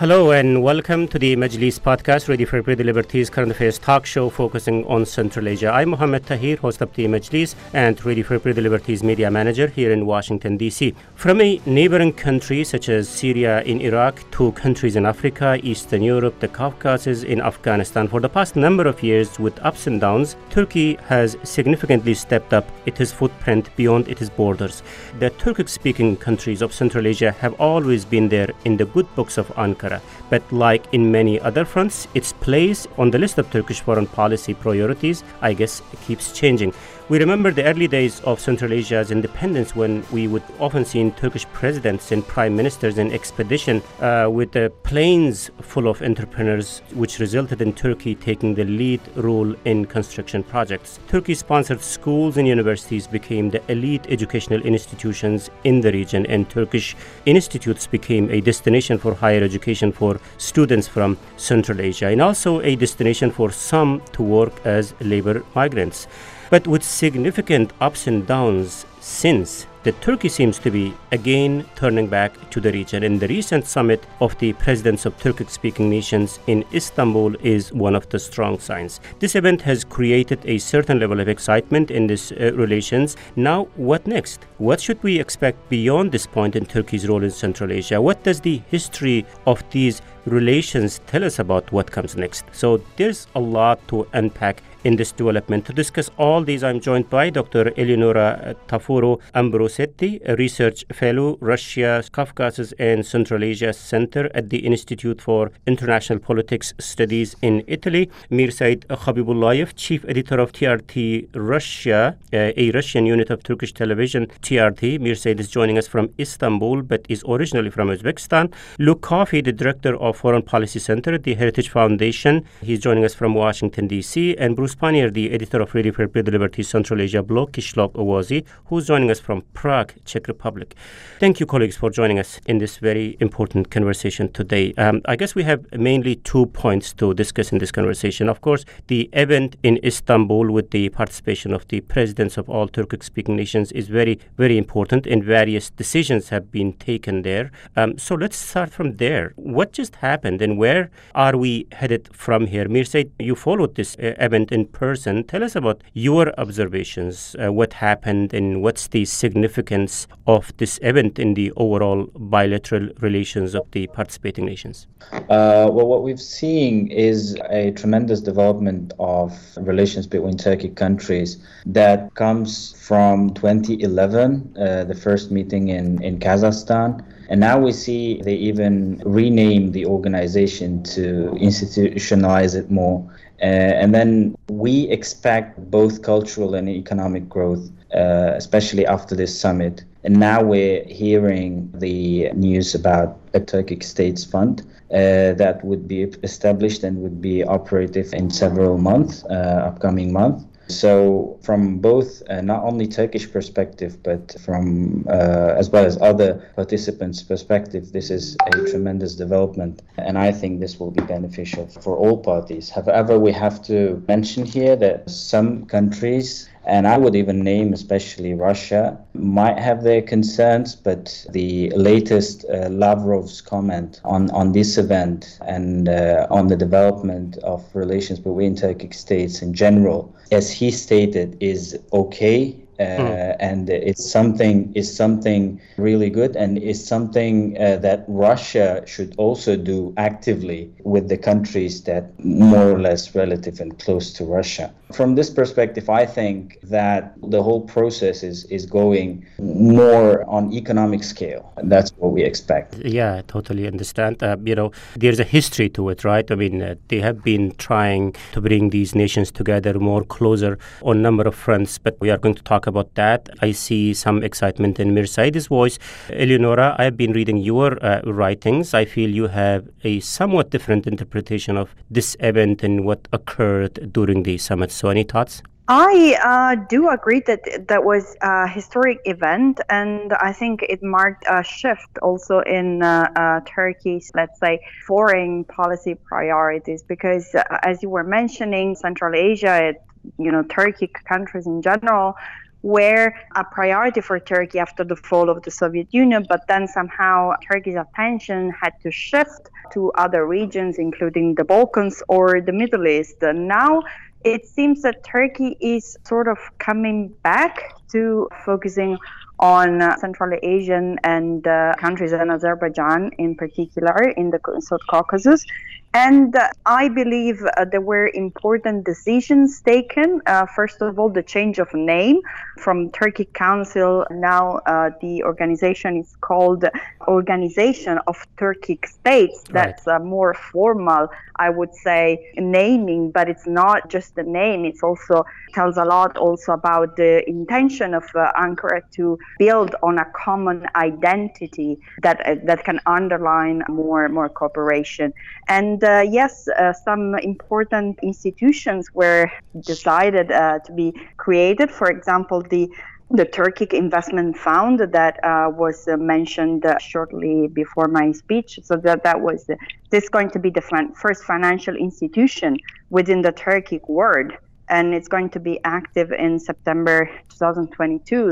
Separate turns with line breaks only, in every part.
Hello and welcome to the Majlis podcast, Radio for Free Liberties current affairs talk show focusing on Central Asia. I'm Mohammed Tahir, host of the Majlis and Radio for Free Liberties media manager here in Washington, D.C. From a neighboring country such as Syria in Iraq to countries in Africa, Eastern Europe, the Caucasus, in Afghanistan, for the past number of years with ups and downs, Turkey has significantly stepped up its footprint beyond its borders. The Turkic speaking countries of Central Asia have always been there in the good books of Ankara But like in many other fronts, its place on the list of Turkish foreign policy priorities, I guess, keeps changing. We remember the early days of Central Asia's independence when we would often see Turkish presidents and prime ministers in expedition uh, with the planes full of entrepreneurs, which resulted in Turkey taking the lead role in construction projects. Turkey-sponsored schools and universities became the elite educational institutions in the region, and Turkish institutes became a destination for higher education for students from Central Asia, and also a destination for some to work as labor migrants. But with significant ups and downs since that Turkey seems to be again turning back to the region. And the recent summit of the presidents of Turkic speaking nations in Istanbul is one of the strong signs. This event has created a certain level of excitement in these uh, relations. Now, what next? What should we expect beyond this point in Turkey's role in Central Asia? What does the history of these relations tell us about what comes next? So, there's a lot to unpack in this development. To discuss all these, I'm joined by Dr. Eleonora Tafuro Ambrosetti, a research fellow, Russia, Caucasus, and Central Asia Center at the Institute for International Politics Studies in Italy, Mirsaid Khabibullayev, chief editor of TRT Russia, uh, a Russian unit of Turkish television, TRT. Mirsaid is joining us from Istanbul, but is originally from Uzbekistan. Luke Coffey, the director of Foreign Policy Center at the Heritage Foundation. He's joining us from Washington, D.C. And Bruce Pannier, the editor of Radio for Liberty Central Asia blog, Qishloq Ovozi, who's joining us from Prague, Czech Republic. Thank you, colleagues, for joining us in this very important conversation today. Um, I guess we have mainly two points to discuss in this conversation. Of course, the event in Istanbul with the participation of the presidents of all Turkic speaking nations is very, very important, and various decisions have been taken there. Um, so let's start from there. What just happened, and where are we headed from here? Mirsaid, you followed this uh, event in person. Tell us about your observations, uh, what happened, and what's the significance of this event in the overall bilateral relations of the participating nations?
Uh, well, what we've seen is a tremendous development of relations between Turkic countries that comes from 2011, uh, the first meeting in, in Kazakhstan. And now we see they even rename the organization to institutionalize it more. Uh, and then we expect both cultural and economic growth, uh, especially after this summit. And now we're hearing the news about a Turkic States Fund uh, that would be established and would be operative in several months, uh, upcoming months. So, from both uh, not only Turkish perspective, but from uh, as well as other participants' perspective, this is a tremendous development, and I think this will be beneficial for all parties. However, we have to mention here that some countries and I would even name especially Russia, might have their concerns, but the latest uh, Lavrov's comment on, on this event and uh, on the development of relations between Turkic states in general, as he stated, is okay mm. and it's something is something really good and is something uh, that Russia should also do actively with the countries that more or less relative and close to Russia. From this perspective, I think that the whole process is, is going more on economic scale, that's what we expect.
Yeah, I totally understand. Uh, you know, there's a history to it, right? I mean, uh, they have been trying to bring these nations together more closer on a number of fronts, but we are going to talk about that. I see some excitement in Mirsaid's voice. Eleonora, I've been reading your uh, writings. I feel you have a somewhat different interpretation of this event and what occurred during the summit. So, any thoughts?
I uh, do agree that that was a historic event, and I think it marked a shift also in uh, uh, Turkey's, let's say, foreign policy priorities. Because, uh, as you were mentioning, Central Asia, it, you know, Turkey countries in general were a priority for Turkey after the fall of the Soviet Union, but then somehow Turkey's attention had to shift to other regions, including the Balkans or the Middle East. And now it seems that Turkey is sort of coming back to focusing on uh, Central Asian and uh, countries and Azerbaijan in particular in the South Caucasus. And uh, I believe uh, there were important decisions taken. Uh, first of all, the change of name from Turkic Council. Now uh, the organization is called Organization of Turkic States. That's a more formal, I would say, naming, but it's not just the name. It also tells a lot also about the intention of uh, Ankara to build on a common identity that uh, that can underline more more cooperation. And uh, yes, uh, some important institutions were decided uh, to be created. For example, the the Turkic Investment Fund that uh, was uh, mentioned uh, shortly before my speech. So that that was this going to be the first financial institution within the Turkic world, and it's going to be active in September 2022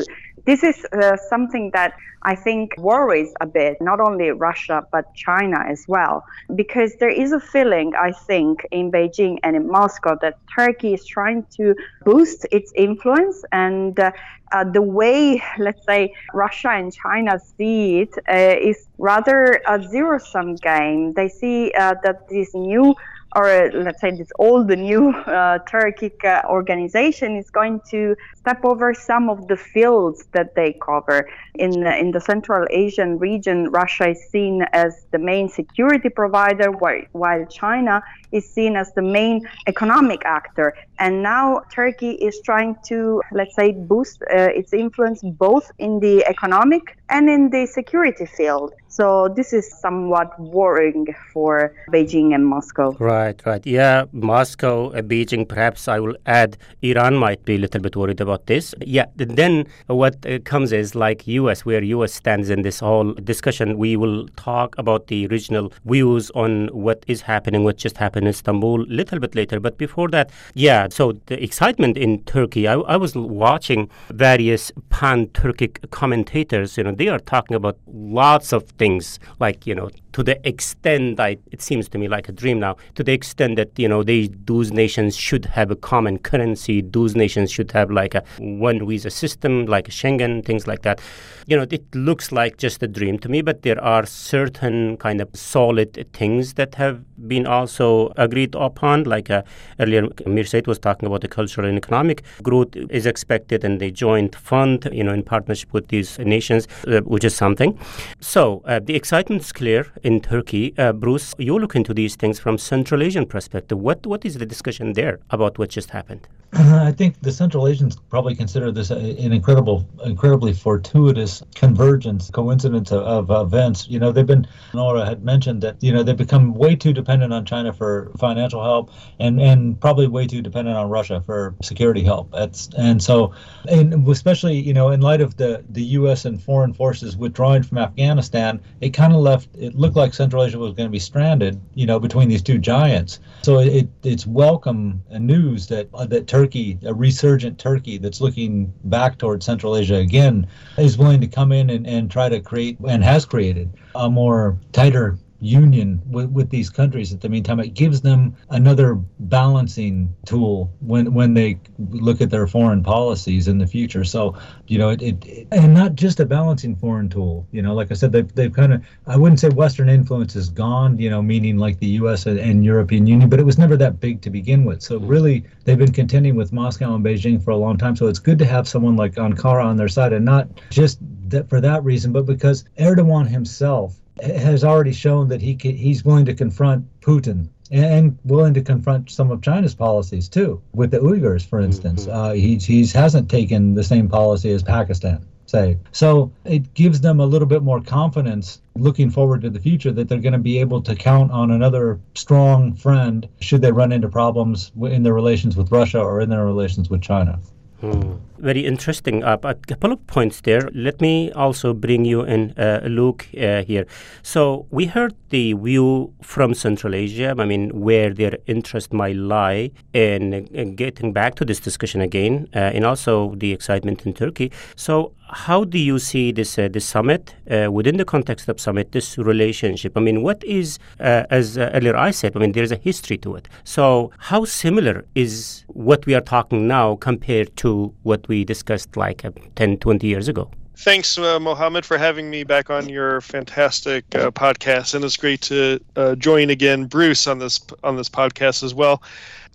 this is uh, something that I think worries a bit, not only Russia, but China as well, because there is a feeling, I think, in Beijing and in Moscow that Turkey is trying to boost its influence. And uh, uh, the way, let's say, Russia and China see it uh, is rather a zero sum game. They see uh, that this new or uh, let's say this old new uh, Turkic uh, organization is going to step over some of the fields that they cover. In in the Central Asian region, Russia is seen as the main security provider, while, while China is seen as the main economic actor. And now Turkey is trying to, let's say, boost uh, its influence both in the economic and in the security field. So this is somewhat worrying for Beijing and Moscow.
Right, right. Yeah, Moscow, uh, Beijing, perhaps I will add Iran might be a little bit worried about this. Yeah, then what uh, comes is like US, where US stands in this whole discussion. We will talk about the regional views on what is happening, what just happened in Istanbul a little bit later. But before that, yeah, so the excitement in Turkey, I, I was watching various pan-Turkic commentators, you know, they are talking about lots of things like, you know, to the extent I, it seems to me like a dream now, to the extent that, you know, they, those nations should have a common currency, those nations should have like a one visa system, like Schengen, things like that. You know, it looks like just a dream to me, but there are certain kind of solid things that have been also agreed upon, like uh, earlier Mir was talking about the cultural and economic growth is expected and the joint fund, you know, in partnership with these nations, uh, which is something. So uh, the excitement is clear in Turkey. Uh, Bruce, you look into these things from Central Asian perspective. What what is the discussion there about what just happened?
I think the Central Asians probably consider this an incredible, incredibly fortuitous convergence, coincidence of, of, events. You know, they've been, Nora had mentioned that, you know, they've become way too dependent on China for financial help and, and probably way too dependent on Russia for security help. That's, and so, and especially, you know, in light of the, the U.S. and foreign forces withdrawing from Afghanistan, it kind of left, it looked like Central Asia was going to be stranded, you know, between these two giants. So it, it's welcome news that, uh, that Turkey, a resurgent Turkey that's looking back towards Central Asia again, is willing to come in and, and try to create and has created a more tighter union with, with these countries at the meantime it gives them another balancing tool when when they look at their foreign policies in the future. So you know it, it, it and not just a balancing foreign tool you know like i said they've, they've kind of i wouldn't say western influence is gone you know meaning like the us and, and european union but it was never that big to begin with. So really they've been contending with moscow and beijing for a long time. So it's good to have someone like ankara on their side and not just that for that reason but because erdogan himself has already shown that he he's willing to confront Putin and willing to confront some of China's policies too, with the Uyghurs, for instance. Mm-hmm. Uh, he he's hasn't taken the same policy as Pakistan. Say. So it gives them a little bit more confidence looking forward to the future that they're going to be able to count on another strong friend should they run into problems in their relations with Russia or in their relations with China.
Hmm. Very interesting. Uh, a couple of points there. Let me also bring you in, uh, Luke uh, here. So we heard the view from Central Asia. I mean, where their interest might lie in, in getting back to this discussion again, uh, and also the excitement in Turkey. So how do you see this uh, this summit uh, within the context of summit? This relationship. I mean, what is uh, as uh, earlier I said? I mean, there is a history to it. So how similar is what we are talking now compared to what we discussed like uh, 10, 20 years ago?
Thanks, uh, Mohammed, for having me back on your fantastic uh, podcast, and it's great to join again, Bruce, on this on this podcast as well.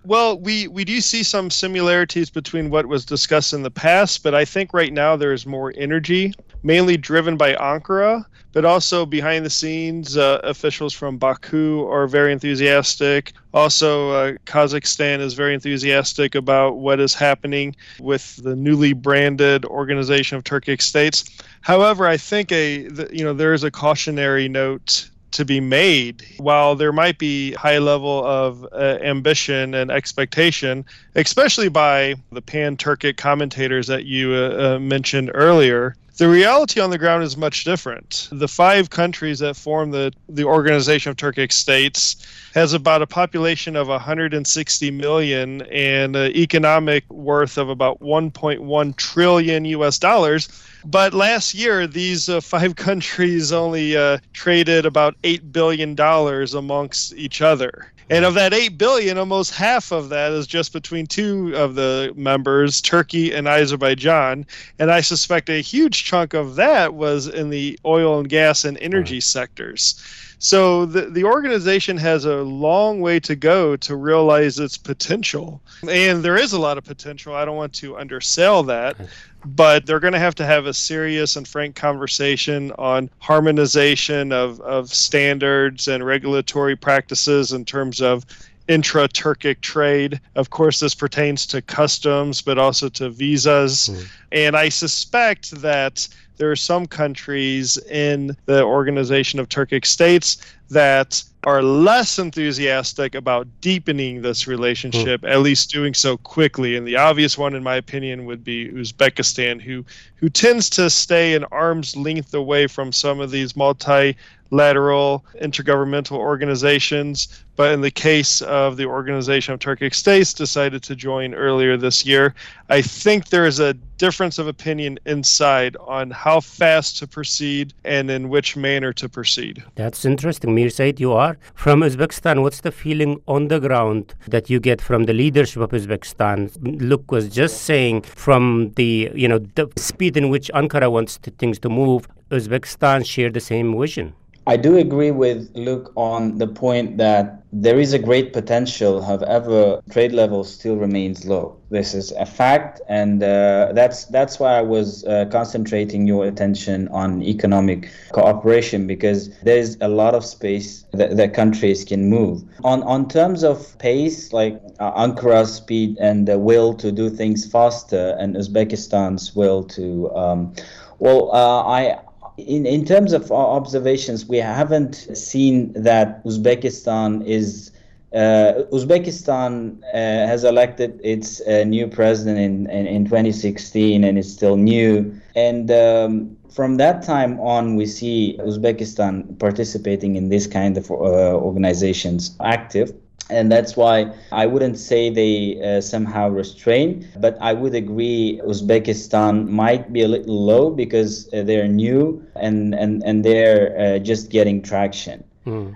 Well, we, we do see some similarities between what was discussed in the past, but I think right now there is more energy, mainly driven by Ankara, but also behind the scenes, uh, officials from Baku are very enthusiastic. Also, uh, Kazakhstan is very enthusiastic about what is happening with the newly branded Organization of Turkic States. However, I think a the, you know there is a cautionary note to be made. While there might be high level of uh, ambition and expectation, especially by the pan-Turkic commentators that you uh, uh, mentioned earlier, the reality on the ground is much different. The five countries that form the, the Organization of Turkic States has about a population of 160 million and an economic worth of about 1.1 trillion US dollars but last year, these uh, five countries only uh, traded about $8 billion amongst each other. And of that 8 billion, almost half of that is just between two of the members, Turkey and Azerbaijan. And I suspect a huge chunk of that was in the oil and gas and energy right. sectors. So the, the organization has a long way to go to realize its potential. And there is a lot of potential. I don't want to undersell that but they're going to have to have a serious and frank conversation on harmonization of, of standards and regulatory practices in terms of intra Turkic trade. Of course, this pertains to customs, but also to visas. Mm. And I suspect that there are some countries in the Organization of Turkic States that are less enthusiastic about deepening this relationship, mm. at least doing so quickly. And the obvious one, in my opinion, would be Uzbekistan, who who tends to stay an arm's length away from some of these multilateral intergovernmental organizations. But in the case of the Organization of Turkic States, decided to join earlier this year. I think there is a difference of opinion inside on how fast to proceed and in which manner to proceed.
That's interesting. Mir Said, you are from Uzbekistan. What's the feeling on the ground that you get from the leadership of Uzbekistan? Luke was just saying from the you know the speed in which Ankara wants to, things to move, Uzbekistan share the same vision.
I do agree with Luke on the point that there is a great potential. However, trade level still remains low. This is a fact, and uh, that's that's why I was uh, concentrating your attention on economic cooperation because there is a lot of space that, that countries can move. On on terms of pace, like uh, Ankara's speed and the will to do things faster, and Uzbekistan's will to um, well, uh, I in, in terms of our observations, we haven't seen that Uzbekistan is. Uh, Uzbekistan uh, has elected its uh, new president in, in, in, 2016 and it's still new. And um, from that time on, we see Uzbekistan participating in this kind of uh, organizations active and that's why I wouldn't say they uh, somehow restrain, but I would agree Uzbekistan might be a little low because uh, they're new and and and they're uh, just getting traction. Mm.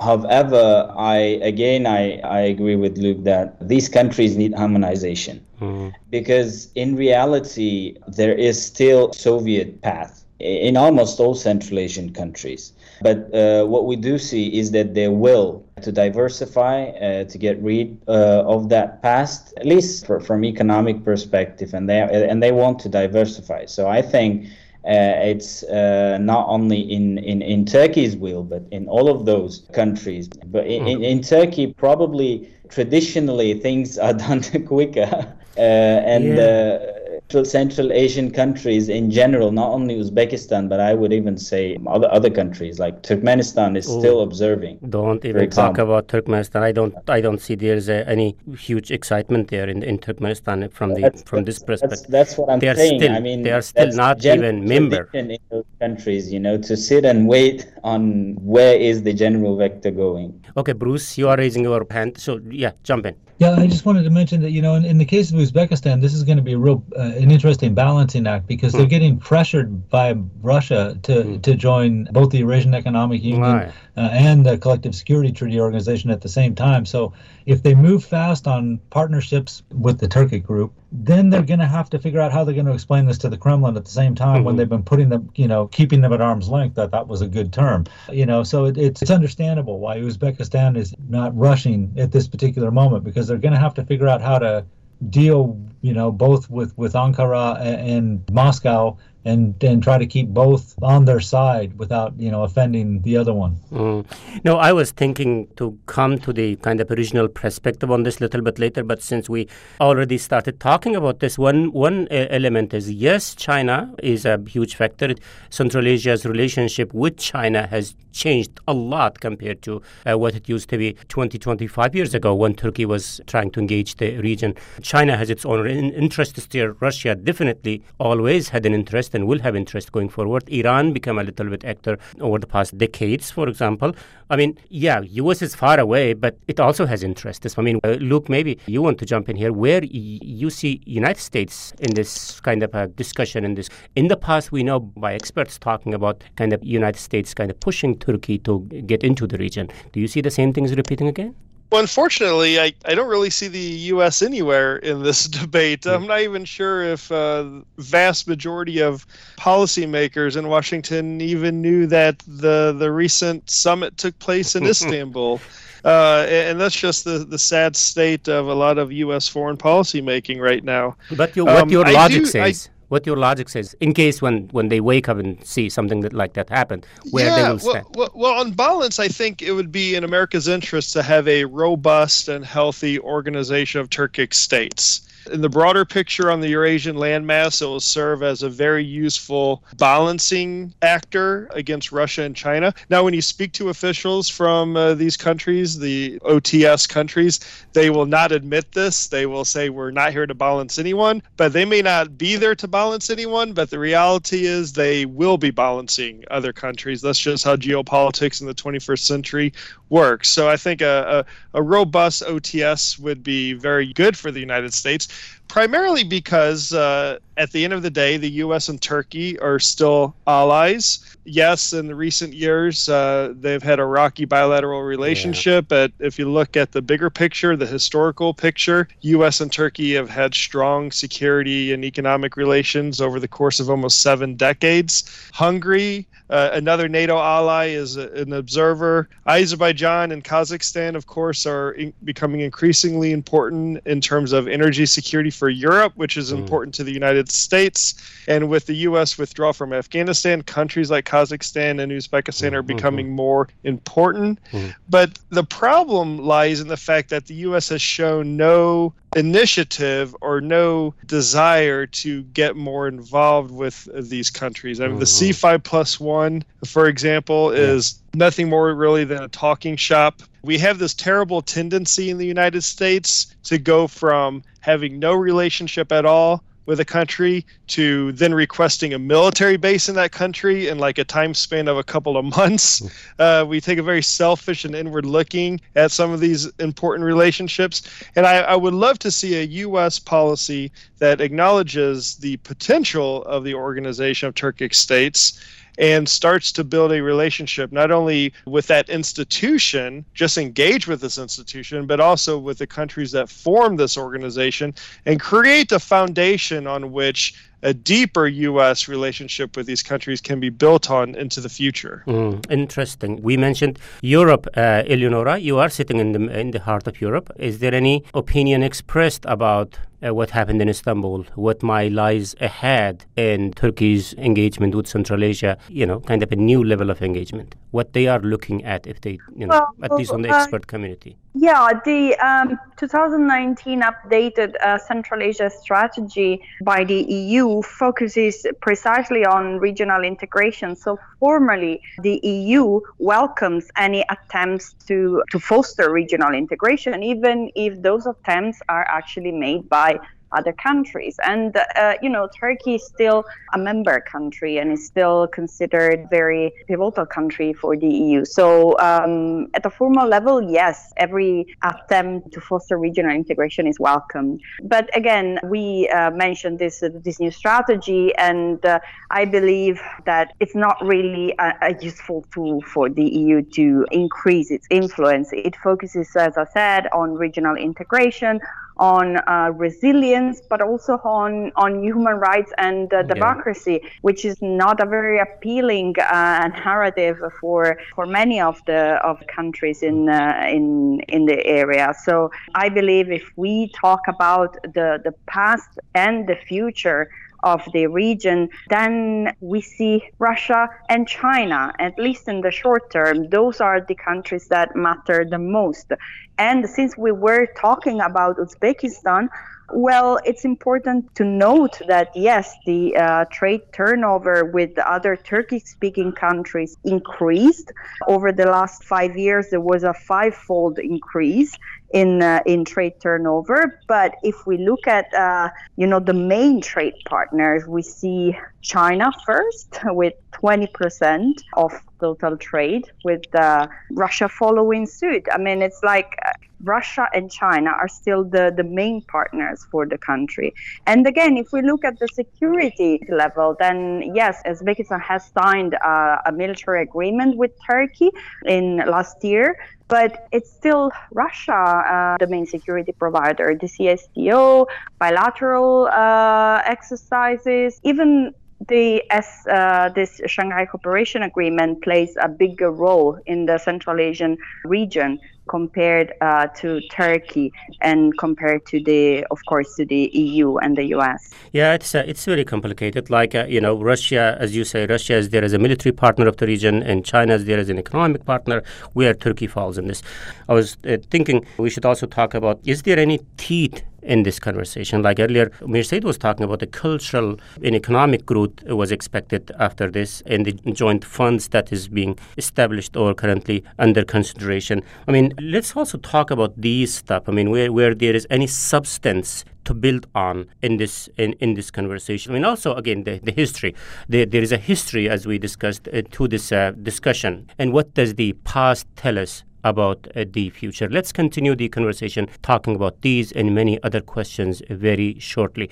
however, I again I, I agree with Luke that these countries need harmonization mm. because in reality there is still Soviet path in almost all Central Asian countries. But uh, what we do see is that their will to diversify, uh, to get rid uh, of that past, at least for, from economic perspective, and they and they want to diversify. So I think. Uh, it's uh, not only in, in, in Turkey's will, but in all of those countries. But in, in, in Turkey, probably traditionally things are done quicker, uh, and yeah Central Asian countries in general, not only Uzbekistan, but I would even say other other countries like Turkmenistan is Ooh, still observing.
Don't even talk about Turkmenistan. I don't I don't see there's uh, any huge excitement there in, in Turkmenistan from the that's, from this perspective.
That's, that's what I'm
they
saying.
Still,
I mean,
they are still not even member
in those countries. You know, to sit and wait on where is the general vector going.
Okay, Bruce, you are raising your hand, so yeah, jump in.
Yeah, I just wanted to mention that you know, in, in the case of Uzbekistan, this is going to be a real uh, an interesting balancing act because they're hmm. getting pressured by Russia to mm. to join both the Eurasian Economic Union right. Uh, and the Collective Security Treaty Organization at the same time. So if they move fast on partnerships with the Turkic group, then they're going to have to figure out how they're going to explain this to the Kremlin at the same time mm-hmm. when they've been putting them, you know, keeping them at arm's length. That that was a good term, you know. So it, it's it's understandable why Uzbekistan is not rushing at this particular moment because they're going to have to figure out how to deal, you know, both with with Ankara and, and Moscow and and try to keep both on their side without you know offending the other one.
Mm. No, I was thinking to come to the kind of original perspective on this a little bit later, but since we already started talking about this, one one uh, element is yes, China is a huge factor. Central Asia's relationship with China has changed a lot compared to uh, what it used to be 20, 25 years ago when Turkey was trying to engage the region. China has its own interests there. Russia definitely always had an interest and will have interest going forward. Iran become a little bit actor over the past decades, for example. I mean, yeah, U.S. is far away, but it also has interests. I mean, uh, Luke, maybe you want to jump in here. Where y- you see United States in this kind of a discussion in this? In the past, we know by experts talking about kind of United States kind of pushing Turkey to get into the region. Do you see the same things repeating again?
Well, unfortunately, I, I don't really see the U.S. anywhere in this debate. I'm not even sure if uh, vast majority of policymakers in Washington even knew that the the recent summit took place in Istanbul. Uh, and that's just the, the sad state of a lot of U.S. foreign policy making right now.
But your, what um, your logic do, says. I, what your logic says in case when when they wake up and see something that like that happen where yeah, they will stand.
well, well, on balance i think it would be in america's interest to have a robust and healthy organization of turkic states in the broader picture on the Eurasian landmass, it will serve as a very useful balancing actor against Russia and China. Now, when you speak to officials from uh, these countries, the OTS countries, they will not admit this. They will say, We're not here to balance anyone, but they may not be there to balance anyone. But the reality is, they will be balancing other countries. That's just how geopolitics in the 21st century works. So I think a, a, a robust OTS would be very good for the United States primarily because uh, at the end of the day, the U.S. and Turkey are still allies. Yes, in the recent years, uh, they've had a rocky bilateral relationship. Yeah. But if you look at the bigger picture, the historical picture, U.S. and Turkey have had strong security and economic relations over the course of almost seven decades. Hungary uh, another NATO ally is a, an observer. Azerbaijan and Kazakhstan, of course, are in, becoming increasingly important in terms of energy security for Europe, which is mm. important to the United States. And with the U.S. withdrawal from Afghanistan, countries like Kazakhstan and Uzbekistan are mm-hmm. becoming mm-hmm. more important. Mm-hmm. But the problem lies in the fact that the U.S. has shown no initiative or no desire to get more involved with these countries. I mean, the mm-hmm. C5 plus one, for example, is nothing more really than a talking shop. We have this terrible tendency in the United States to go from having no relationship at all with a country to then requesting a military base in that country in like a time span of a couple of months. Hmm. Uh, we take a very selfish and inward looking at some of these important relationships. And I, I would love to see a U.S. policy that acknowledges the potential of the Organization of Turkic States and starts to build a relationship not only with that institution, just engage with this institution, but also with the countries that form this organization and create a foundation on which a deeper U.S. relationship with these countries can be built on into the future.
Mm, interesting. We mentioned Europe, uh, Eleonora. You are sitting in the in the heart of Europe. Is there any opinion expressed about uh, what happened in Istanbul, what might lies ahead in Turkey's engagement with Central Asia, you know, kind of a new level of engagement, what they are looking at if they, you know, well, at least on the uh, expert community.
Yeah, the um, 2019 updated uh, Central Asia strategy by the EU focuses precisely on regional integration. So formally, the EU welcomes any attempts to, to foster regional integration, even if those attempts are actually made by other countries. And, uh, you know, Turkey is still a member country and is still considered very pivotal country for the EU. So um, at a formal level, yes, every attempt to foster regional integration is welcome. But again, we uh, mentioned this, uh, this new strategy, and uh, I believe that it's not really a, a useful tool for the EU to increase its influence. It focuses, as I said, on regional integration, on uh, resilience, but also on, on human rights and uh, democracy, yeah. which is not a very appealing uh, narrative for for many of the of countries in uh, in in the area. So I believe if we talk about the the past and the future of the region, then we see Russia and China, at least in the short term. Those are the countries that matter the most. And since we were talking about Uzbekistan, well, it's important to note that yes, the uh, trade turnover with other Turkish speaking countries increased. Over the last five years, there was a five fold increase in uh, in trade turnover. But if we look at uh, you know the main trade partners, we see China first with 20% of total trade, with uh, Russia following suit. I mean, it's like uh, Russia and China are still the, the main partners for the country. And again, if we look at the security level, then yes, Uzbekistan has signed uh, a military agreement with Turkey in last year but it's still Russia, uh, the main security provider. The CSTO, bilateral uh, exercises, even the as uh, this Shanghai Cooperation Agreement plays a bigger role in the Central Asian region compared uh, to Turkey and compared to the, of course, to the EU and the US.
Yeah, it's uh, it's very complicated. Like uh, you know, Russia, as you say, Russia is there as a military partner of the region, and China is there as an economic partner. Where Turkey falls in this, I was uh, thinking we should also talk about: is there any teeth in this conversation. Like earlier, Mir Said was talking about the cultural and economic growth was expected after this and the joint funds that is being established or currently under consideration. I mean, let's also talk about these stuff. I mean, where, where there is any substance to build on in this in, in this conversation. I mean, also again the, the history. The, there is a history, as we discussed, uh, to this uh, discussion. And what does the past tell us about uh, the future. Let's continue the conversation talking about these and many other questions very shortly.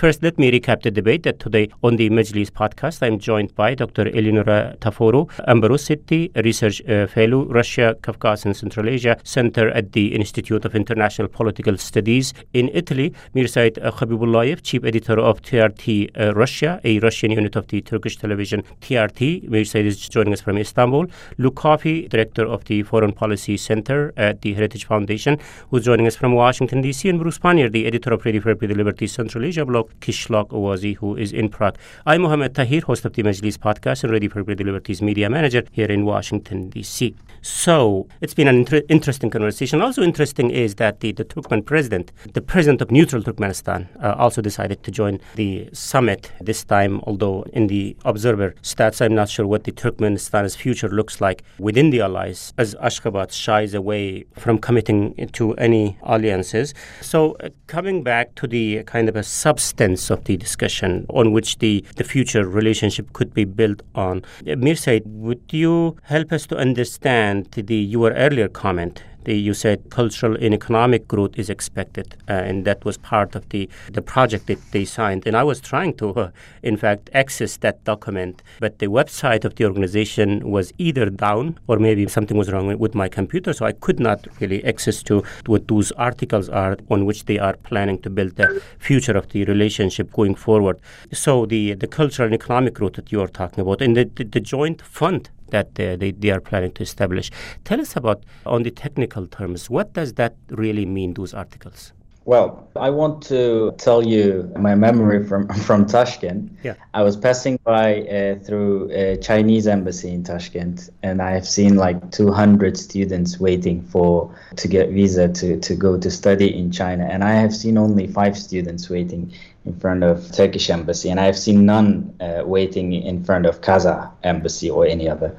First, let me recap the debate that today on the Majlis podcast, I'm joined by Dr. Eleonora Tafuro, Ambrosetti Research uh, Fellow, Russia, Caucasus, and Central Asia Center at the Institute of International Political Studies in Italy. Mirsaid Khabibullayev, Chief Editor of TRT uh, Russia, a Russian unit of the Turkish television TRT. Mirsaid is joining us from Istanbul. Coffey, Director of the Foreign Policy Center at the Heritage Foundation, who's joining us from Washington, D.C., and Bruce Pannier, the editor of Radio Free the Liberty Central Asia blog Qishloq Ovozi, who is in Prague. I'm Mohammed Tahir, host of the Majlis podcast and Radio for Liberties media manager here in Washington, D.C. So it's been an inter- interesting conversation. Also interesting is that the, the Turkmen president, the president of neutral Turkmenistan, uh, also decided to join the summit this time, although in the observer stats, I'm not sure what the Turkmenistan's future looks like within the allies, as Ashgabat shies away from committing to any alliances. So uh, coming back to the kind of a substance of the discussion on which the, the future relationship could be built on, Mirsaid, would you help us to understand the your earlier comment the, you said cultural and economic growth is expected, uh, and that was part of the, the project that they signed. And I was trying to, uh, in fact, access that document, but the website of the organization was either down or maybe something was wrong with my computer, so I could not really access to what those articles are on which they are planning to build the future of the relationship going forward. So the the cultural and economic growth that you are talking about, and the, the, the joint fund that they, they, they are planning to establish. Tell us about, on the technical terms, what does that really mean, those articles?
Well, I want to tell you my memory from from Tashkent.
Yeah.
I was passing by uh, through a Chinese embassy in Tashkent, and I have seen like 200 students waiting for to get visa to to go to study in China, and I have seen only five students waiting in front of Turkish embassy, and I've seen none uh, waiting in front of Kazakh embassy or any other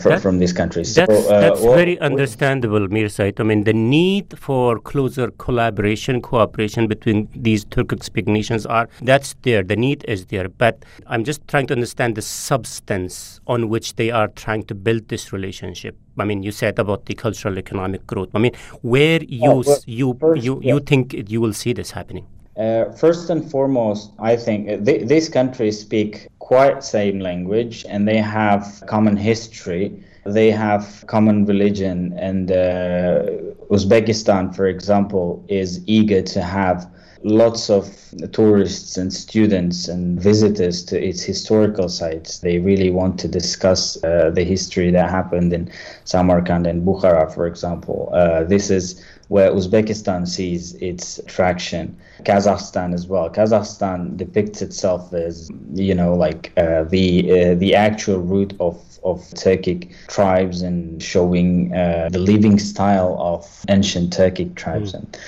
from,
That-
from these countries.
That's,
So, uh,
that's
what-
very understandable, Mir Said. I mean, the need for closer collaboration, cooperation between these Turkic-speaking nations are that's there. The need is there, but I'm just trying to understand the substance on which they are trying to build this relationship. I mean, you said about the cultural economic growth. I mean, where you
Oh, well,
you
first,
you
yeah.
you think you will see this happening?
Uh, first and foremost, I think uh, th- these countries speak quite same language and they have common history. They have common religion, and uh, Uzbekistan, for example, is eager to have lots of tourists and students and visitors to its historical sites. They really want to discuss uh, the history that happened in Samarkand and Bukhara, for example. Uh, this is where Uzbekistan sees its traction. Kazakhstan as well. Kazakhstan depicts itself as, you know, like uh, the uh, the actual root of of Turkic tribes and showing uh, the living style of ancient Turkic tribes. And,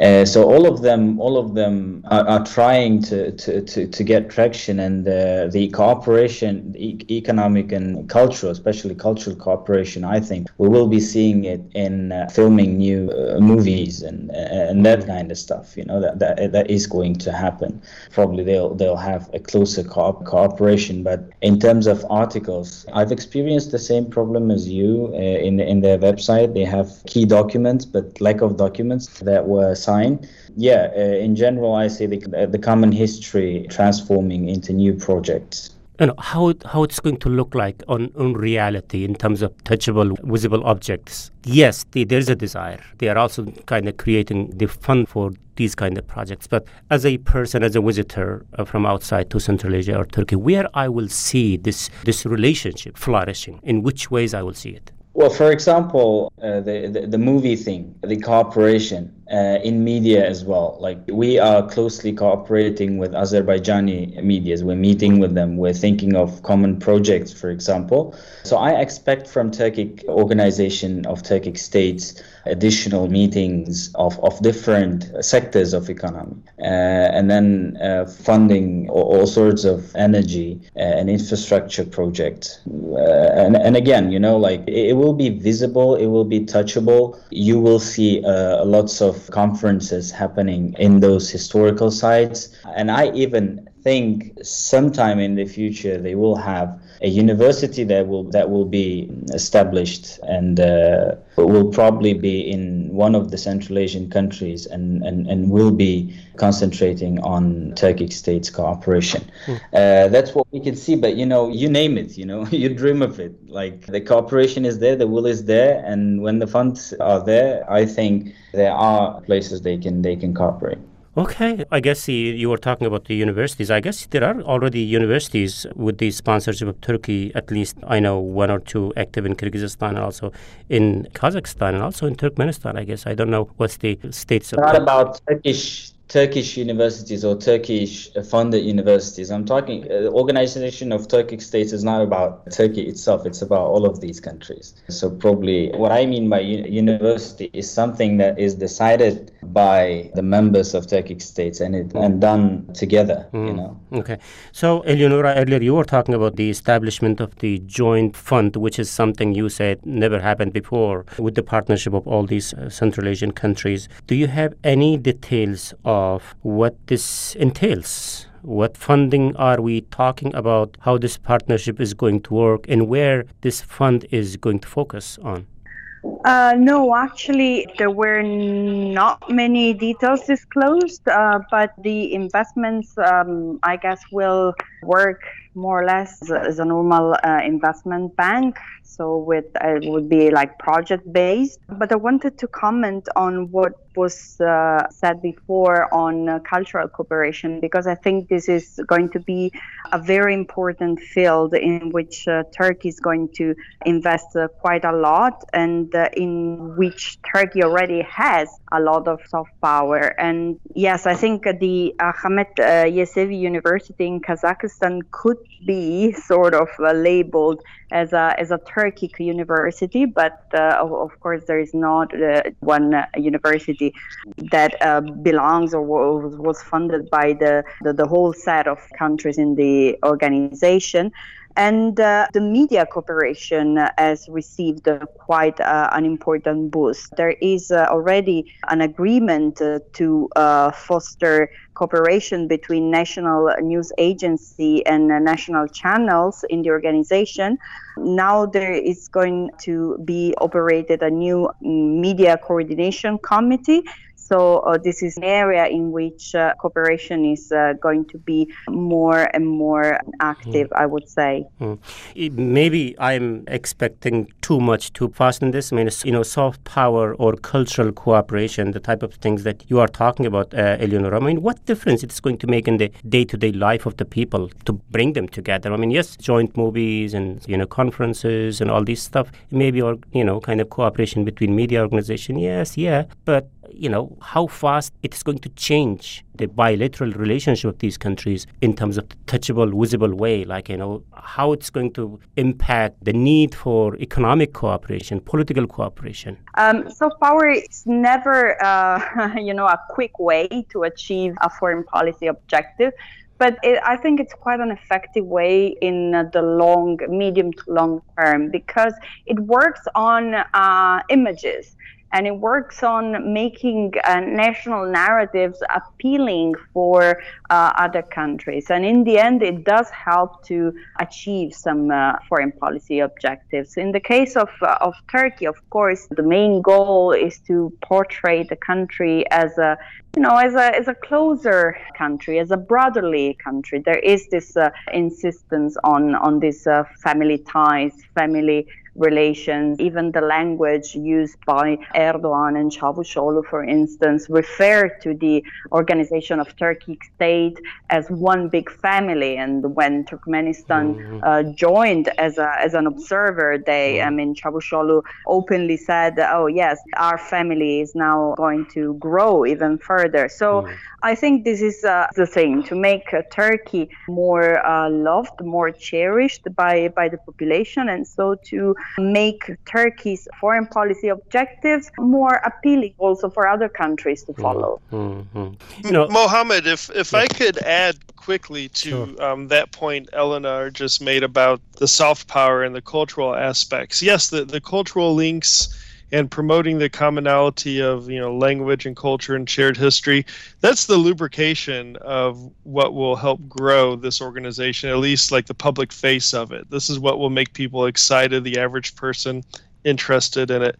uh, so all of them, all of them are, are trying to, to, to, to get traction, and uh, the cooperation, e- economic and cultural, especially cultural cooperation. I think we will be seeing it in uh, filming new uh, movies and and that kind of stuff. You know that, that that is going to happen. Probably they'll they'll have a closer co- cooperation. But in terms of articles, I've experienced the same problem as you uh, in in their website. They have key documents, but lack of documents that were signed. Yeah, uh, in general, I see the the common history transforming into new projects.
You know, how how it's going to look like on, on reality in terms of touchable, visible objects. Yes, the, there's a desire. They are also kind of creating the fund for these kind of projects. But as a person, as a visitor uh, from outside to Central Asia or Turkey, where I will see this this relationship flourishing, in which ways I will see it.
Well, for example, uh, the, the the movie thing, the cooperation uh, in media as well. Like we are closely cooperating with Azerbaijani medias. We're meeting with them. We're thinking of common projects, for example. So I expect from Turkic organization of Turkic states additional meetings of, of different sectors of economy, uh, and then uh, funding all, all sorts of energy uh, and infrastructure projects. Uh, and, and again, you know, like it, it will be visible, it will be touchable. You will see uh, lots of conferences happening in those historical sites, and I even think sometime in the future they will have a university that will that will be established and uh, will probably be in one of the Central Asian countries and, and, and will be concentrating on Turkic states cooperation. Uh, that's what we can see. But you know, you name it, you know, you dream of it. Like the cooperation is there, the will is there, and when the funds are there, I think there are places they can they can cooperate.
Okay, I guess you were talking about the universities. I guess there are already universities with the sponsorship of Turkey. At least I know one or two active in Kyrgyzstan, and also in Kazakhstan, and also in Turkmenistan. I guess I don't know what's the states.
Not about Turkish Turkish universities or Turkish funded universities. I'm talking uh, organization of Turkic states is not about Turkey itself. It's about all of these countries. So probably what I mean by u- university is something that is decided by the members of Turkic states and it and done together. You know.
Okay. So, Eleonora, earlier you were talking about the establishment of the joint fund, which is something you said never happened before with the partnership of all these uh, Central Asian countries. Do you have any details of what this entails? What funding are we talking about? How this partnership is going to work and where this fund is going to focus on?
Uh, no, actually, there were not many details disclosed, uh, but the investments, um, I guess, will work more or less as a, as a normal uh, investment bank. So, with uh, it would be like project based. But I wanted to comment on what was uh, said before on uh, cultural cooperation because I think this is going to be a very important field in which uh, Turkey is going to invest uh, quite a lot and uh, in which Turkey already has a lot of soft power. And yes, I think the Ahmet uh, Yesevi University in Kazakhstan could be sort of labeled as a as a Turkic university, but uh, of, of, course there is not uh, one university that uh, belongs or was, was funded by the, the, the whole set of countries in the organization. And uh, the media cooperation has received uh, quite uh, an important boost. There is uh, already an agreement uh, to uh, foster cooperation between national news agency and national channels in the organization. Now there is going to be operated a new media coordination committee so uh, this is an area in which uh, cooperation is uh, going to be more and more active, mm. I would say. Mm.
Maybe I'm expecting too much too fast in this. I mean, you know, soft power or cultural cooperation, the type of things that you are talking about, uh, Eleonora. I mean, what difference it's going to make in the day-to-day life of the people to bring them together? I mean, yes, joint movies and you know conferences and all this stuff, maybe or you know, kind of cooperation between media organization. Yes, yeah, but you know, how fast it is going to change the bilateral relationship of these countries in terms of the touchable, visible way, like, you know, how it's going to impact the need for economic cooperation, political cooperation?
Um, soft power is never, uh, you know, a quick way to achieve a foreign policy objective but it, I think it's quite an effective way in the long, medium to long term because it works on uh, images and it works on making uh, national narratives appealing for uh, other countries. And in the end, it does help to achieve some uh, foreign policy objectives. In the case of, uh, of Turkey, of course, the main goal is to portray the country as a you know, as a as a closer country, as a brotherly country, there is this uh, insistence on on these uh, family ties, family relations. Even the language used by Erdogan and Çavuşoğlu, for instance, refer to the organization of Turkic state as one big family. And when Turkmenistan mm-hmm. uh, joined as a as an observer, they, mm-hmm. I mean, Çavuşoğlu openly said, "Oh yes, our family is now going to grow even further." So mm-hmm. I think this is uh, the thing to make uh, Turkey more uh, loved, more cherished by by the population, and so to make Turkey's foreign policy objectives more appealing also for other countries to follow.
Mm-hmm. You know, Mohammed, if if yeah. I could add quickly to sure. um, that point Eleanor just made about the soft power and the cultural aspects. Yes, the the cultural links and promoting the commonality of you know language and culture and shared history. That's the lubrication of what will help grow this organization at least like the public face of it. This is what will make people excited the average person interested in it.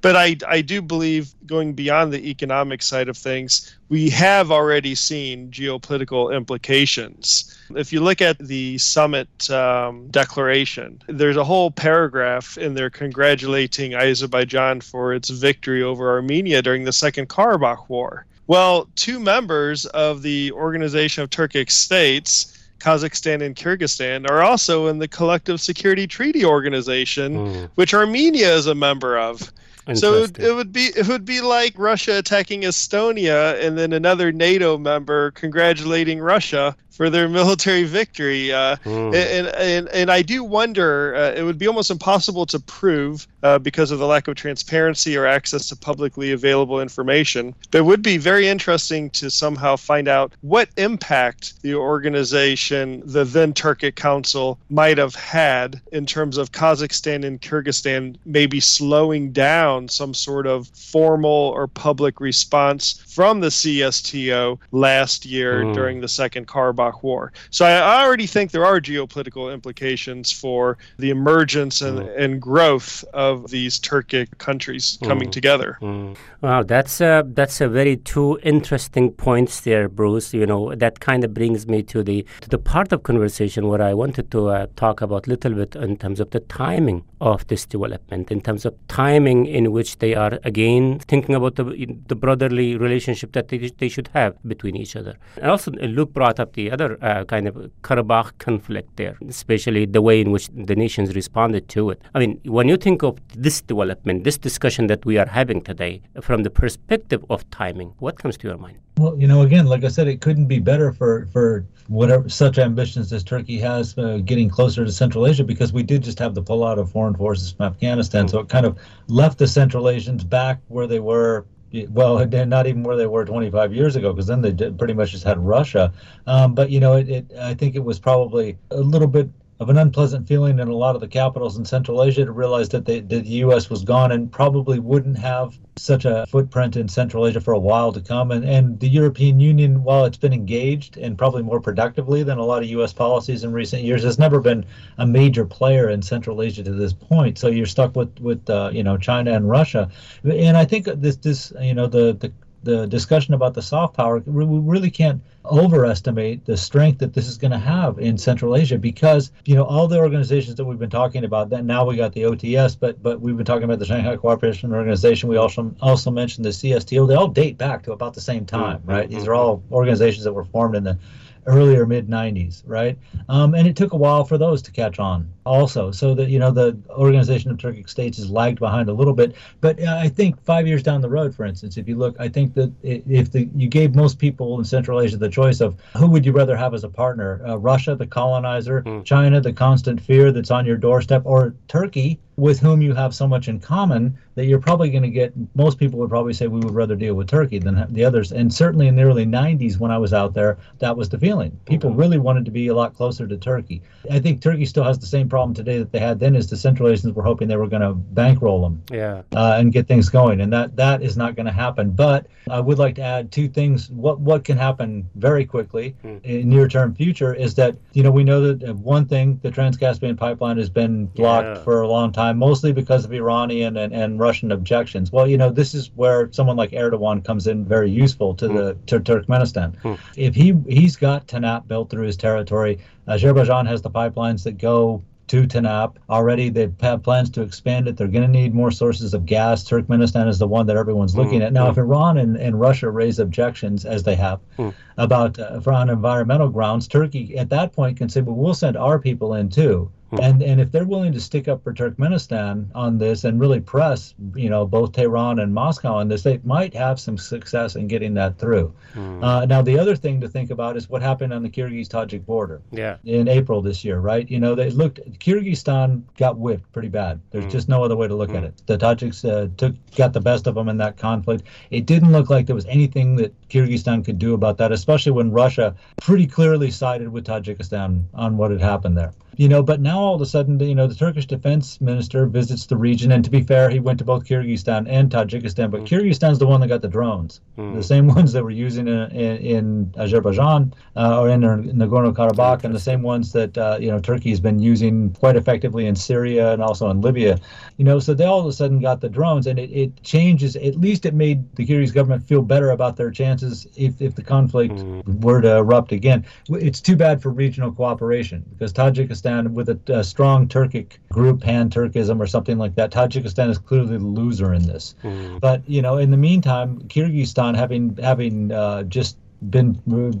But I, I do believe going beyond the economic side of things, we have already seen geopolitical implications. If you look at the summit um, declaration, there's a whole paragraph in there congratulating Azerbaijan for its victory over Armenia during the Second Karabakh War. Well, two members of the Organization of Turkic States Kazakhstan and Kyrgyzstan are also in the Collective Security Treaty Organization, mm. which Armenia is a member of. So it, it, would be it would be like Russia attacking Estonia and then another NATO member congratulating Russia for their military victory. Uh, mm. and, and, and I do wonder, uh, it would be almost impossible to prove uh, because of the lack of transparency or access to publicly available information. But it would be very interesting to somehow find out what impact the organization, the then Turkic Council, might have had in terms of Kazakhstan and Kyrgyzstan maybe slowing down some sort of formal or public response from the CSTO last year mm. during the second Karabakh Karabakh War. So I, I already think there are geopolitical implications for the emergence and, mm. and growth of these Turkic countries coming mm. together.
Mm. Wow, that's a, that's a very two interesting points there, Bruce. You know that kind of brings me to the to the part of conversation where I wanted to uh, talk about a little bit in terms of the timing of this development, in terms of timing in which they are again thinking about the the brotherly relationship that they, they should have between each other. And also, uh, Luke brought up the other uh, kind of Karabakh conflict there, especially the way in which the nations responded to it. I mean, when you think of this development, this discussion that we are having today, from the perspective of timing, what comes to your mind?
Well, you know, again, like I said, it couldn't be better for for whatever such ambitions as Turkey has, uh, getting closer to Central Asia, because we did just have the pullout of foreign forces from Afghanistan, mm-hmm. so it kind of left the Central Asians back where they were well, not even where they were 25 years ago, because then they pretty much just had Russia. Um, but you know, it, it, I think it was probably a little bit of an unpleasant feeling in a lot of the capitals in Central Asia to realize that, they, that the U.S. was gone and probably wouldn't have such a footprint in Central Asia for a while to come. And, and the European Union, while it's been engaged and probably more productively than a lot of U.S. policies in recent years, has never been a major player in Central Asia to this point. So you're stuck with with uh, you know China and Russia. And I think this this you know the the the discussion about the soft power, we really can't overestimate the strength that this is going to have in Central Asia because you know all the organizations that we've been talking about. That now we got the OTS, but but we've been talking about the Shanghai Cooperation Organization. We also also mentioned the CSTO. They all date back to about the same time, mm-hmm. right? These are all organizations that were formed in the earlier mid 90s, right? Um, and it took a while for those to catch on also. So that, you know, the Organization of Turkic States is lagged behind a little bit. But uh, I think five years down the road, for instance, if you look, I think that if the, you gave most people in Central Asia the choice of who would you rather have as a partner, uh, Russia, the colonizer, mm. China, the constant fear that's on your doorstep, or Turkey, with whom you have so much in common that you're probably going to get most people would probably say we would rather deal with Turkey than the others. And certainly in the early 90s when I was out there, that was the feeling. People mm-hmm. really wanted to be a lot closer to Turkey. I think Turkey still has the same problem today that they had then is the Central Asians were hoping they were going to bankroll them
yeah.
Uh, and get things going. And that that is not going to happen. But I would like to add two things. What what can happen very quickly mm. in near term future is that, you know, we know that uh, one thing, the Trans-Caspian pipeline has been blocked yeah. for a long time time, mostly because of Iranian and, and Russian objections. Well, you know, this is where someone like Erdogan comes in very useful to the hmm. to Turkmenistan. Hmm. If he he's got Tanap built through his territory, Azerbaijan has the pipelines that go to Tanap. Already they have plans to expand it. They're going to need more sources of gas. Turkmenistan is the one that everyone's mm looking at. Now, mm if Iran and, and Russia raise objections, as they have, mm about uh, on environmental grounds, Turkey at that point can say, well, we'll send our people in too. Hmm. And and if they're willing to stick up for Turkmenistan on this and really press, you know, both Tehran and Moscow on this, they might have some success in getting that through. Mm. Uh, now, the other thing to think about is what happened on the Kyrgyz-Tajik border.
Yeah.
In April this year, right? You know, they looked Kyrgyzstan got whipped pretty bad. There's mm. just no other way to look mm. at it. The Tajiks uh, took got the best of them in that conflict. It didn't look like there was anything that Kyrgyzstan could do about that, especially when Russia pretty clearly sided with Tajikistan on what had happened there you know, but now all of a sudden, you know, the Turkish defense minister visits the region, and to be fair, he went to both Kyrgyzstan and Tajikistan, but mm. Kyrgyzstan's the one that got the drones, mm. the same ones that were using in, in, in Azerbaijan uh, or in Nagorno-Karabakh, and the same ones that uh, you know Turkey has been using quite effectively in Syria and also in Libya, you know, so they all of a sudden got the drones, and it, it changes. At least it made the Kyrgyz government feel better about their chances if if the conflict mm. were to erupt again. It's too bad for regional cooperation because Tajikistan Tajikistan with a, a strong Turkic group, Pan Turkism or something like that. Tajikistan is clearly the loser in this. Mm. But you know, in the meantime, Kyrgyzstan having having uh, just been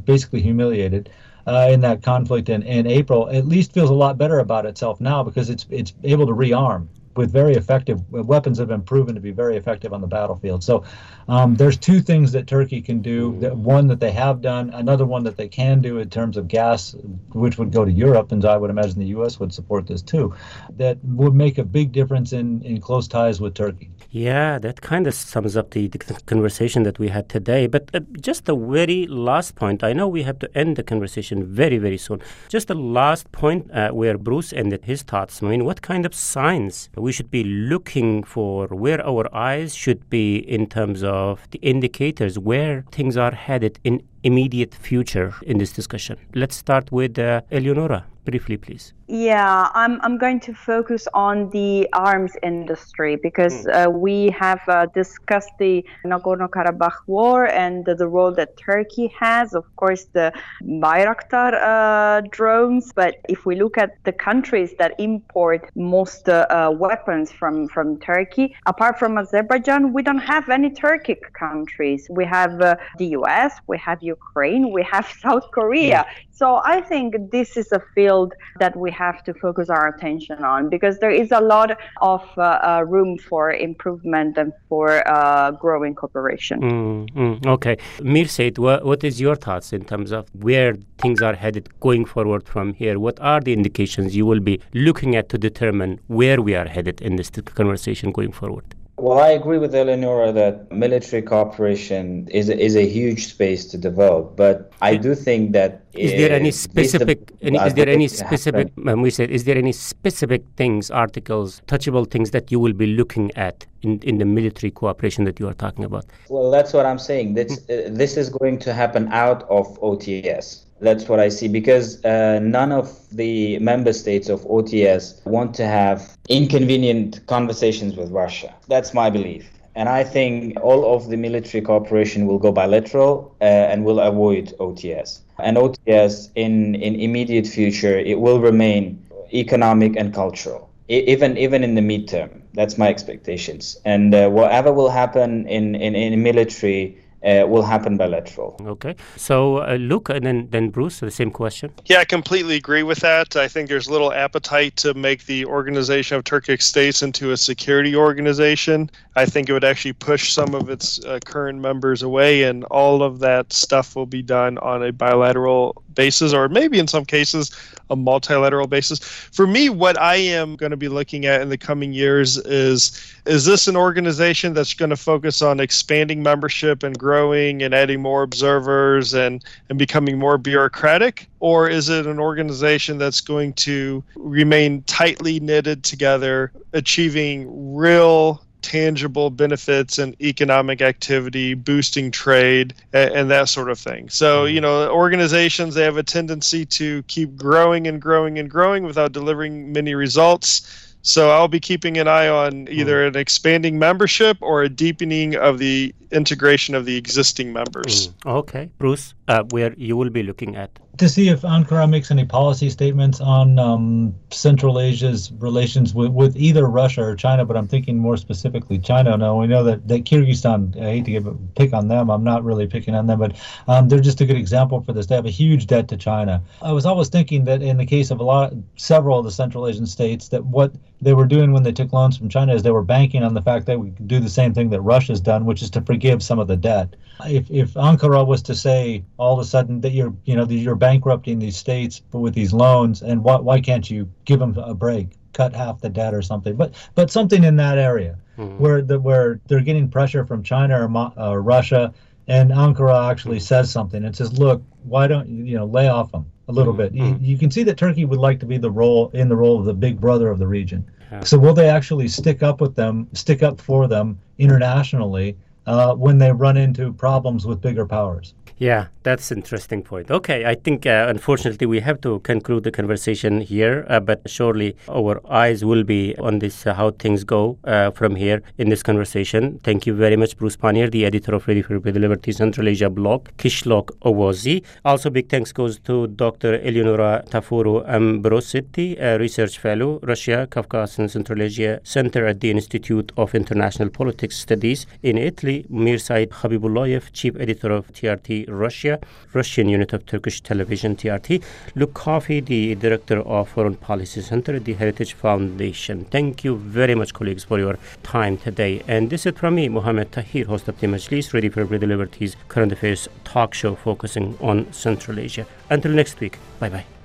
basically humiliated. Uh, in that conflict in, in April, at least feels a lot better about itself now because it's it's able to rearm with very effective weapons have been proven to be very effective on the battlefield. So um, there's two things that Turkey can do. That one that they have done, another one that they can do in terms of gas, which would go to Europe, and I would imagine the U.S. would support this too. That would make a big difference in in close ties with Turkey.
Yeah, that kind of sums up the, the conversation that we had today. But uh, just the very last point, I know we have to end the conversation very, very soon. Just the last point uh, where Bruce ended his thoughts. I mean, what kind of signs we should be looking for, where our eyes should be in terms of the indicators, where things are headed in immediate future in this discussion. Let's start with uh, Eleonora briefly, please.
Yeah, I'm, I'm going to focus on the arms industry because mm. uh, we have uh, discussed the Nagorno Karabakh war and the, the, role that Turkey has, of course, the Bayraktar uh, drones. But if we look at the countries that import most uh, uh, weapons from, from Turkey, apart from Azerbaijan, we don't have any Turkic countries. We have uh, the US, we have Ukraine, we have South Korea. Mm. So I think this is a field that we have to focus our attention on because there is a lot of uh, uh, room for improvement and for uh, growing cooperation.
Mm, mm, okay. Mirsad, what, what is your thoughts in terms of where things are headed going forward from here? What are the indications you will be looking at to determine where we are headed in this conversation going forward?
Well, I agree with Eleonora that military cooperation is a, is a huge space to develop, but I do think that
is there any specific any, is there any specific um, we said is there any specific things articles touchable things that you will be looking at in, in the military cooperation that you are talking about?
Well, that's what I'm saying. This hmm. uh, this is going to happen out of OTS. That's what I see because uh, none of the member states of OTS want to have inconvenient conversations with Russia. That's my belief. And I think all of the military cooperation will go bilateral uh, and will avoid OTS. And OTS in, in immediate future, it will remain economic and cultural, even even in the midterm. That's my expectations. And uh, whatever will happen in, in, in military uh, will happen bilateral.
Okay. So, uh, Luke, and then, then Bruce, the same question.
Yeah, I completely agree with that. I think there's little appetite to make the Organization of Turkic States into a security organization. I think it would actually push some of its uh, current members away, and all of that stuff will be done on a bilateral basis, or maybe in some cases a multilateral basis. For me, what I am going to be looking at in the coming years is is this an organization that's going to focus on expanding membership and growing and adding more observers and, and becoming more bureaucratic? Or is it an organization that's going to remain tightly knitted together, achieving real tangible benefits and economic activity, boosting trade, and, and, that sort of thing. So, mm-hmm. you know, organizations, they have a tendency to keep growing and growing and growing without delivering many results. So I'll be keeping an eye on either mm. an expanding membership or a deepening of the integration of the existing members.
Mm. Okay, Bruce, uh, where you will be looking at
to see if Ankara makes any policy statements on um, Central Asia's relations with, with either Russia or China, but I'm thinking more specifically China. Now we know that, that Kyrgyzstan, I hate to give a pick on them, I'm not really picking on them, but um, they're just a good example for this. They have a huge debt to China. I was always thinking that in the case of a lot, several of the Central Asian states, that what they were doing when they took loans from China is they were banking on the fact that we could do the same thing that Russia's done, which is to forgive some of the debt. If if Ankara was to say all of a sudden that you're you know you're bankrupting these states but with these loans, and why why can't you give them a break, cut half the debt or something? But but something in that area mm-hmm. where the where they're getting pressure from China or uh, Russia, and Ankara actually says something and says, look, why don't you you know lay off them? a little mm-hmm. bit. You, mm-hmm. you, can see that Turkey would like to be the role in the role of the big brother of the region. So will they actually stick up with them, stick up for them internationally uh, when they run into problems with bigger powers?
Yeah, that's interesting point. Okay, I think uh, unfortunately we have to conclude the conversation here, uh, but surely our eyes will be on this uh, how things go uh, from here in this conversation. Thank you very much, Bruce Pannier, the editor of Ready for the Liberty Central Asia blog, Qishloq Ovozi. Also, big thanks goes to Dr. Eleonora Tafuro Ambrosetti, a research fellow, Russia, Caucasus and Central Asia Center at the Institute of International Politics Studies in Italy, Mirsad Habibullayev, chief editor of TRT Russia, Russian unit of Turkish television TRT, Luke Coffey, the director of Foreign Policy Center the Heritage Foundation. Thank you very much, colleagues, for your time today. And this is from me, Mohammed Tahir, host of the Majlis, Radio Liberty's current affairs talk show focusing on Central Asia. Until next week, bye bye.